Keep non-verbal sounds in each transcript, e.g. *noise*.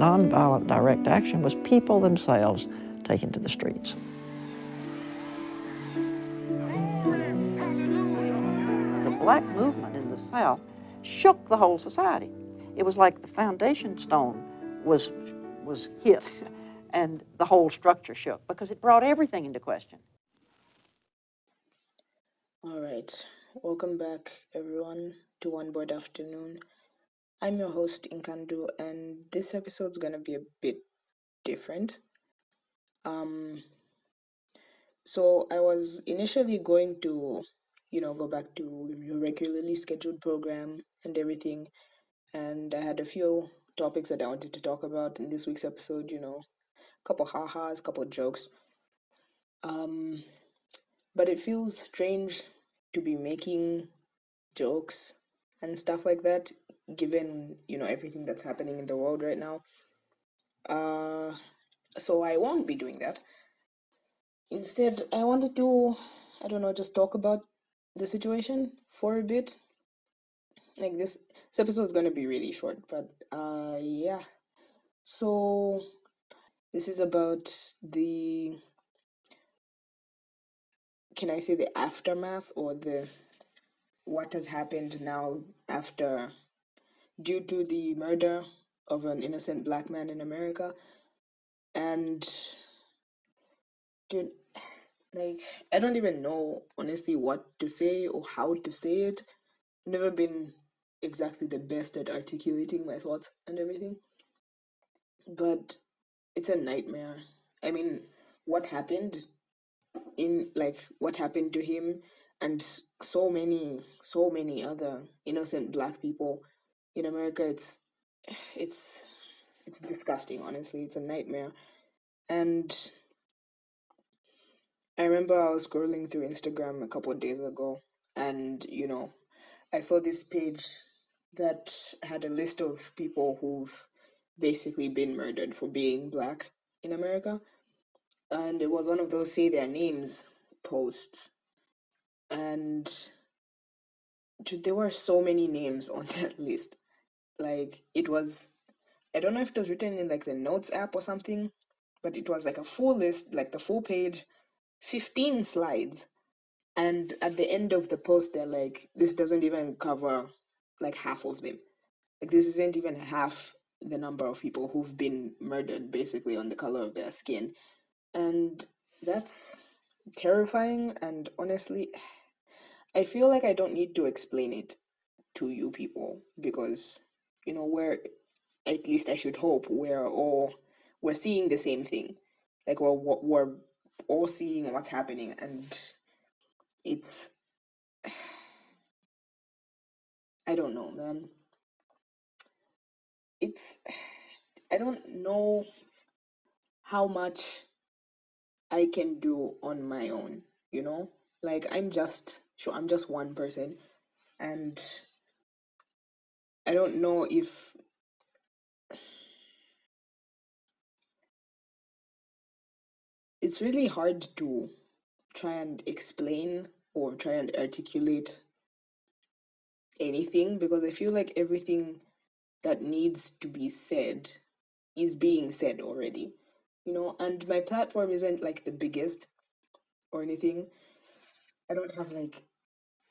nonviolent direct action was people themselves taking to the streets. The black movement in the South shook the whole society. It was like the foundation stone was, was hit *laughs* and the whole structure shook because it brought everything into question. All right, welcome back everyone to One Board Afternoon. I'm your host Inkandu, and this episode's gonna be a bit different. Um, so I was initially going to, you know, go back to your regularly scheduled program and everything, and I had a few topics that I wanted to talk about in this week's episode. You know, a couple ha-has, couple jokes. Um, but it feels strange to be making jokes and stuff like that given you know everything that's happening in the world right now. Uh so i won't be doing that. Instead i wanted to i don't know just talk about the situation for a bit. Like this this episode is going to be really short but uh yeah. So this is about the can i say the aftermath or the what has happened now after due to the murder of an innocent black man in America. And dude, like I don't even know honestly what to say or how to say it. I've never been exactly the best at articulating my thoughts and everything. But it's a nightmare. I mean, what happened in like what happened to him and so many so many other innocent black people in America it's it's it's disgusting honestly. It's a nightmare. And I remember I was scrolling through Instagram a couple of days ago and you know I saw this page that had a list of people who've basically been murdered for being black in America. And it was one of those say their names posts. And there were so many names on *laughs* that list like it was I don't know if it was written in like the notes app or something, but it was like a full list, like the full page, 15 slides. And at the end of the post, they're like, this doesn't even cover like half of them. Like, this isn't even half the number of people who've been murdered basically on the color of their skin. And that's terrifying. And honestly, I feel like I don't need to explain it to you people because you know we're at least i should hope we're all we're seeing the same thing. Like we're we're all seeing what's happening and it's *sighs* i don't know man. It's *sighs* i don't know how much i can do on my own you know? Like i'm just sure i'm just one person and I don't know if it's really hard to try and explain or try and articulate anything because I feel like everything that needs to be said is being said already, you know, and my platform isn't like the biggest or anything. I don't have like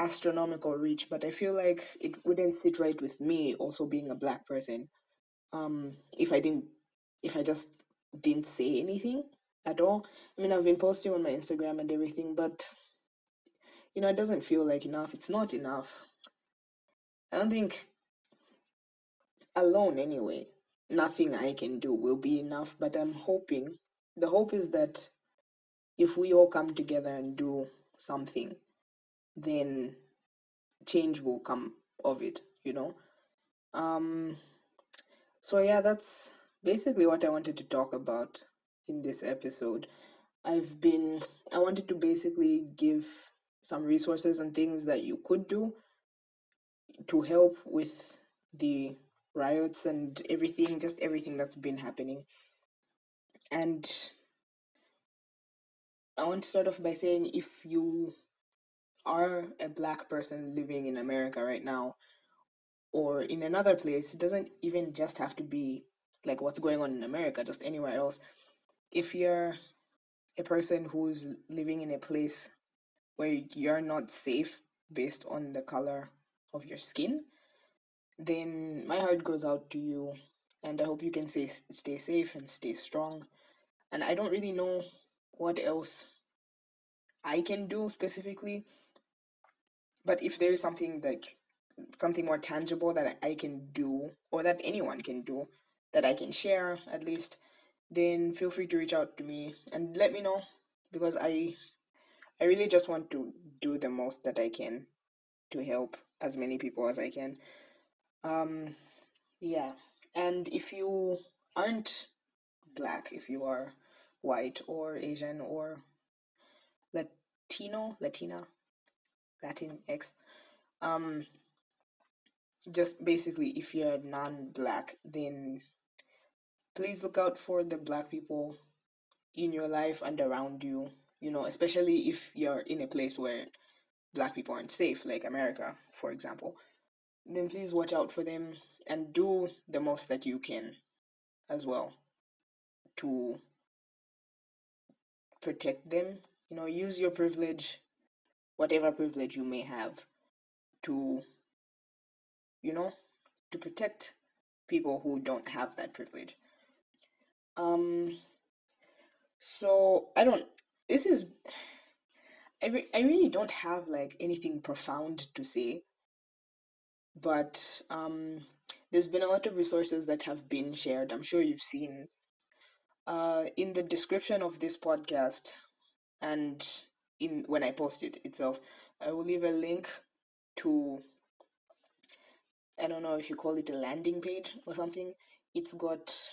astronomical reach, but I feel like it wouldn't sit right with me also being a black person. Um, if I didn't, if I just didn't say anything at all. I mean, I've been posting on my Instagram and everything, but you know, it doesn't feel like enough. It's not enough. I don't think alone anyway, nothing I can do will be enough, but I'm hoping the hope is that if we all come together and do something then change will come of it, you know. Um so yeah, that's basically what I wanted to talk about in this episode. I've been I wanted to basically give some resources and things that you could do to help with the riots and everything, just everything that's been happening. And I want to start off by saying if you are a black person living in America right now or in another place, it doesn't even just have to be like what's going on in America, just anywhere else. If you're a person who's living in a place where you're not safe based on the color of your skin, then my heart goes out to you and I hope you can stay stay safe and stay strong. And I don't really know what else I can do specifically, but if there is something like something more tangible that I can do or that anyone can do that I can share at least, then feel free to reach out to me and let me know because I I really just want to do the most that I can to help as many people as I can. Um yeah. And if you aren't black, if you are white or Asian or Latino, Latina, Latin X, um just basically if you're non-black then please look out for the black people in your life and around you you know especially if you're in a place where black people aren't safe like america for example. Then please watch out for them and do the most that you can as well to protect them. You know use your privilege whatever privilege you may have to you know, to protect people who don't have that privilege. Um, so I don't, this is, I, re- I really don't have like anything profound to say, but um, there's been a lot of resources that have been shared. I'm sure you've seen uh, in the description of this podcast and in when I post it itself, I will leave a link to I don't know if you call it a landing page or something. It's got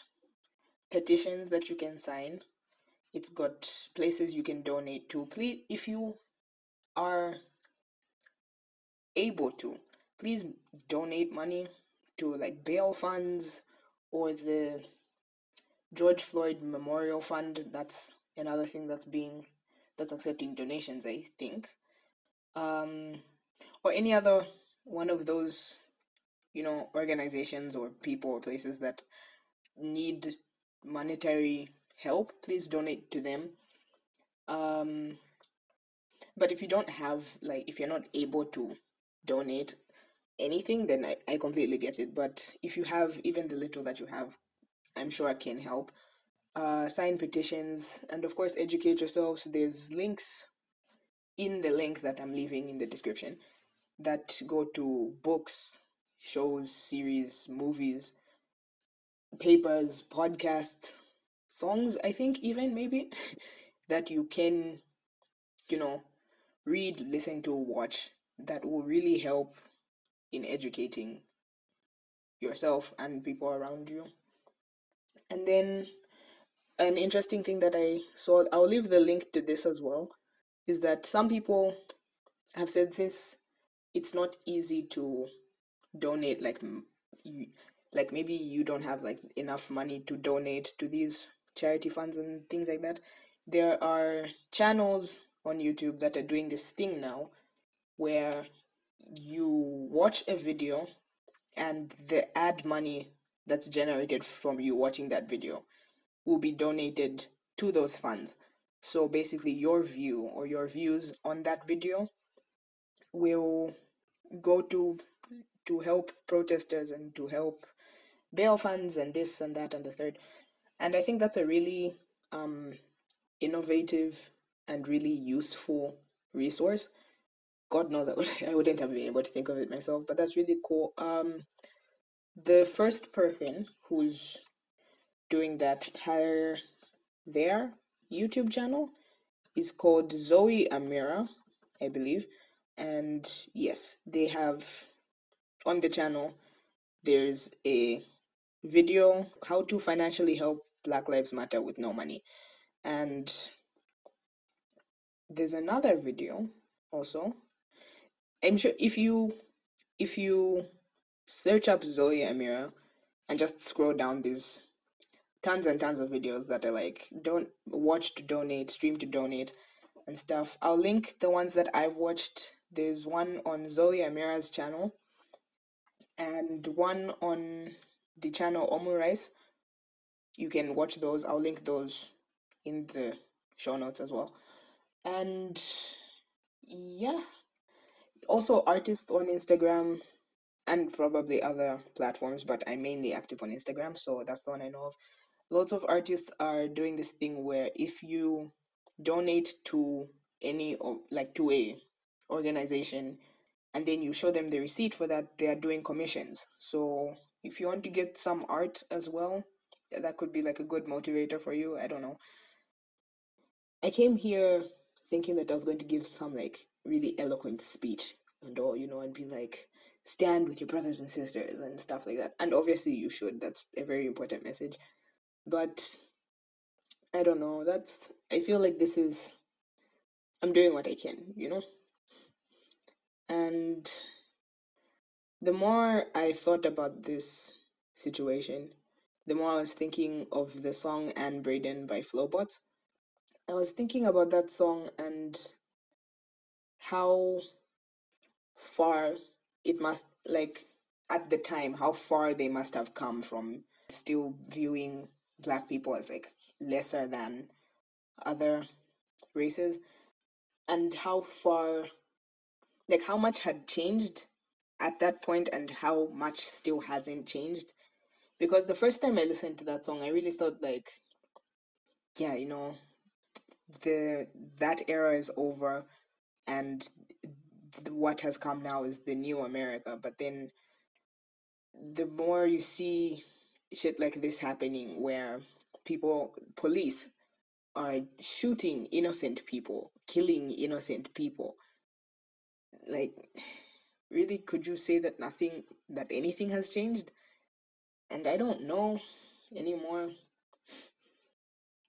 petitions that you can sign. It's got places you can donate to. Please, if you are able to, please donate money to like bail funds or the George Floyd Memorial Fund. That's another thing that's being that's accepting donations, I think. Um, or any other one of those you know, organizations or people or places that need monetary help, please donate to them. Um, but if you don't have, like, if you're not able to donate anything, then I, I completely get it. But if you have even the little that you have, I'm sure I can help. Uh, sign petitions and, of course, educate yourselves. There's links in the link that I'm leaving in the description that go to books, shows, series, movies, papers, podcasts, songs, I think, even maybe, *laughs* that you can, you know, read, listen to, watch that will really help in educating yourself and people around you. And then an interesting thing that I saw, I'll leave the link to this as well, is that some people have said since it's not easy to donate like like maybe you don't have like enough money to donate to these charity funds and things like that there are channels on youtube that are doing this thing now where you watch a video and the ad money that's generated from you watching that video will be donated to those funds so basically your view or your views on that video will go to to help protesters and to help bail funds and this and that and the third. And I think that's a really um, innovative and really useful resource. God knows I, would, *laughs* I wouldn't have been able to think of it myself, but that's really cool. Um, the first person who's doing that her their YouTube channel is called Zoe Amira, I believe. And yes, they have on the channel, there's a video how to financially help Black Lives Matter with no money. And there's another video also. I'm sure if you if you search up Zoe Amira and just scroll down these tons and tons of videos that are like don't watch to donate, stream to donate and stuff. I'll link the ones that I've watched. There's one on Zoe Amira's channel and one on the channel Omurice, you can watch those. I'll link those in the show notes as well. And yeah, also artists on Instagram and probably other platforms, but I'm mainly active on Instagram, so that's the one I know of. Lots of artists are doing this thing where if you donate to any of like to a organization and then you show them the receipt for that, they are doing commissions. So if you want to get some art as well, that could be like a good motivator for you. I don't know. I came here thinking that I was going to give some like really eloquent speech and all, you know, and be like, stand with your brothers and sisters and stuff like that. And obviously you should. That's a very important message. But I don't know. That's I feel like this is I'm doing what I can, you know? And the more I thought about this situation, the more I was thinking of the song Anne Braden by Flobots. I was thinking about that song and how far it must like at the time how far they must have come from still viewing black people as like lesser than other races. And how far like how much had changed at that point and how much still hasn't changed? Because the first time i listened to that song i really thought like yeah you know the that era is over and what has come now is the new america. But then the more you see shit like this happening where people police are shooting innocent people killing innocent people. Like really could you say that nothing that anything has changed? And i don't know anymore.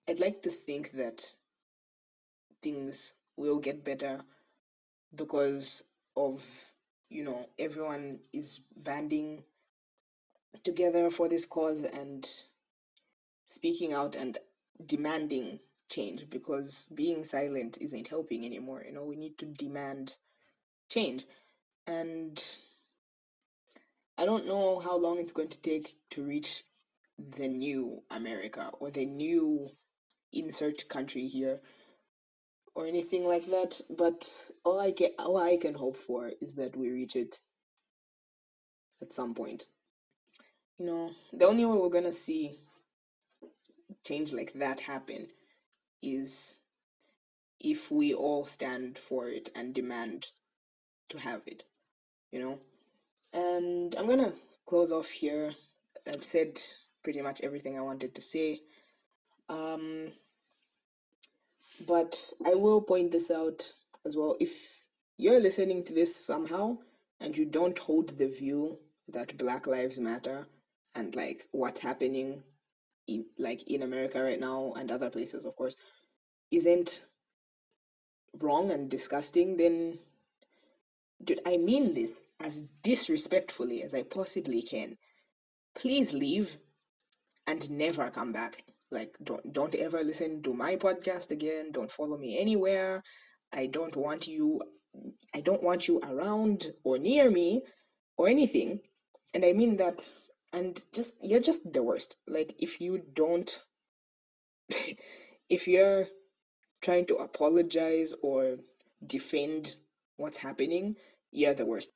I'd like to think that things will get better because of you know everyone is banding together for this cause and speaking out and demanding change because being silent isn't helping anymore. You know we need to demand change. And i don't know how long it's going to take to reach the new america or the new insert country here or anything like that but all i can all i can hope for is that we reach it at some point you know the only way we're gonna see change like that happen is if we all stand for it and demand to have it you know? And i'm gonna close off here. I've said pretty much everything i wanted to say. Um but i will point this out as well. If you're listening to this somehow and you don't hold the view that black lives matter and like what's happening in like in America right now and other places of course isn't wrong and disgusting then dude I mean this as disrespectfully as I possibly can. Please leave and never come back. Like don't don't ever listen to my podcast again. Don't follow me anywhere. I don't want you I don't want you around or near me or anything. And I mean that and just you're just the worst. Like if you don't *laughs* if you're trying to apologize or defend what's happening you're the worst.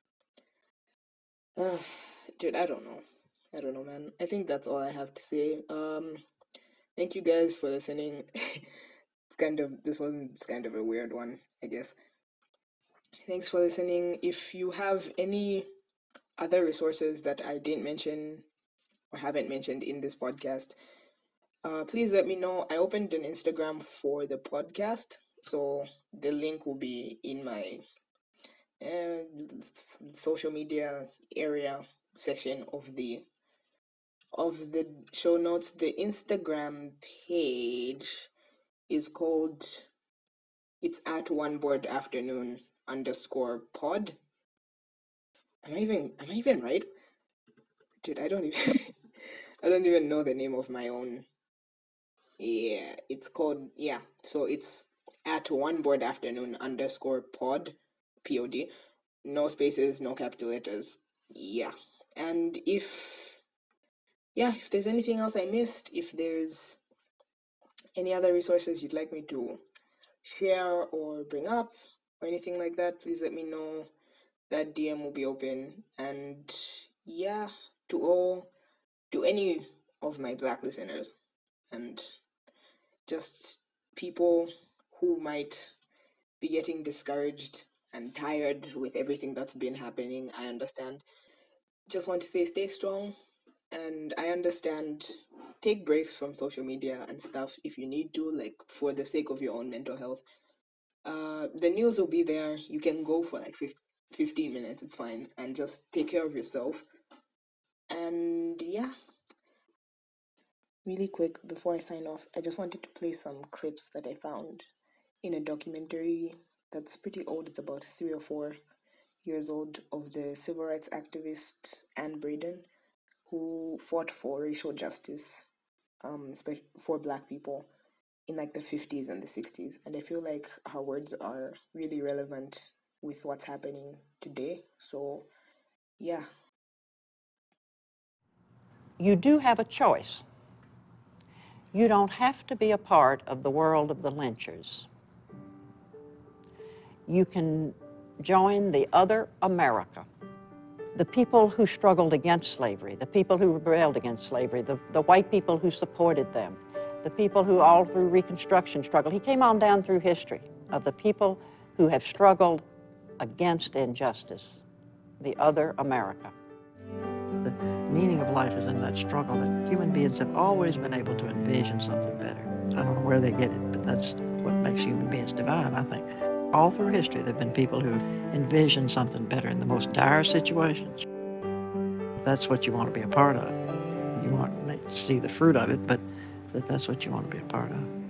Dude i don't know. I don't know man. I think that's all i have to say. Um thank you guys for listening. *laughs* It's kind of this one's kind of a weird one i guess. Thanks for listening. If you have any other resources that I didn't mention or haven't mentioned in this podcast, uh, please let me know. I opened an Instagram for the podcast, so the link will be in my uh, social media area section of the of the show notes. The Instagram page is called it's at one board afternoon underscore pod Am I even am I even right? Dude, I don't even *laughs* I don't even know the name of my own. Yeah, it's called yeah. So it's at one board afternoon underscore pod pod. No spaces, no capital letters. Yeah. And if yeah, if there's anything else I missed, if there's any other resources you'd like me to share or bring up or anything like that, please let me know. That DM will be open. And yeah, to all, to any of my black listeners and just people who might be getting discouraged and tired with everything that's been happening. I understand. Just want to say stay strong. And I understand take breaks from social media and stuff if you need to, like for the sake of your own mental health. Uh, the news will be there. You can go for like 15 minutes, it's fine. And just take care of yourself. And yeah. Really quick, before I sign off, I just wanted to play some clips that I found in a documentary that's pretty old. It's about three or four years old of the civil rights activist Anne Braden, who fought for racial justice um, for black people in like the 50s and the 60s. And I feel like her words are really relevant with what's happening today. So, yeah. You do have a choice. You don't have to be a part of the world of the lynchers. You can join the other America the people who struggled against slavery, the people who rebelled against slavery, the, the white people who supported them, the people who all through Reconstruction struggled. He came on down through history of the people who have struggled against injustice, the other America. The meaning of life is in that struggle that human beings have always been able to envision something better. I don't know where they get it, but that's what makes human beings divine, I think. All through history, there have been people who envisioned something better in the most dire situations. That's what you want to be a part of. You want to see the fruit of it, but that's what you want to be a part of.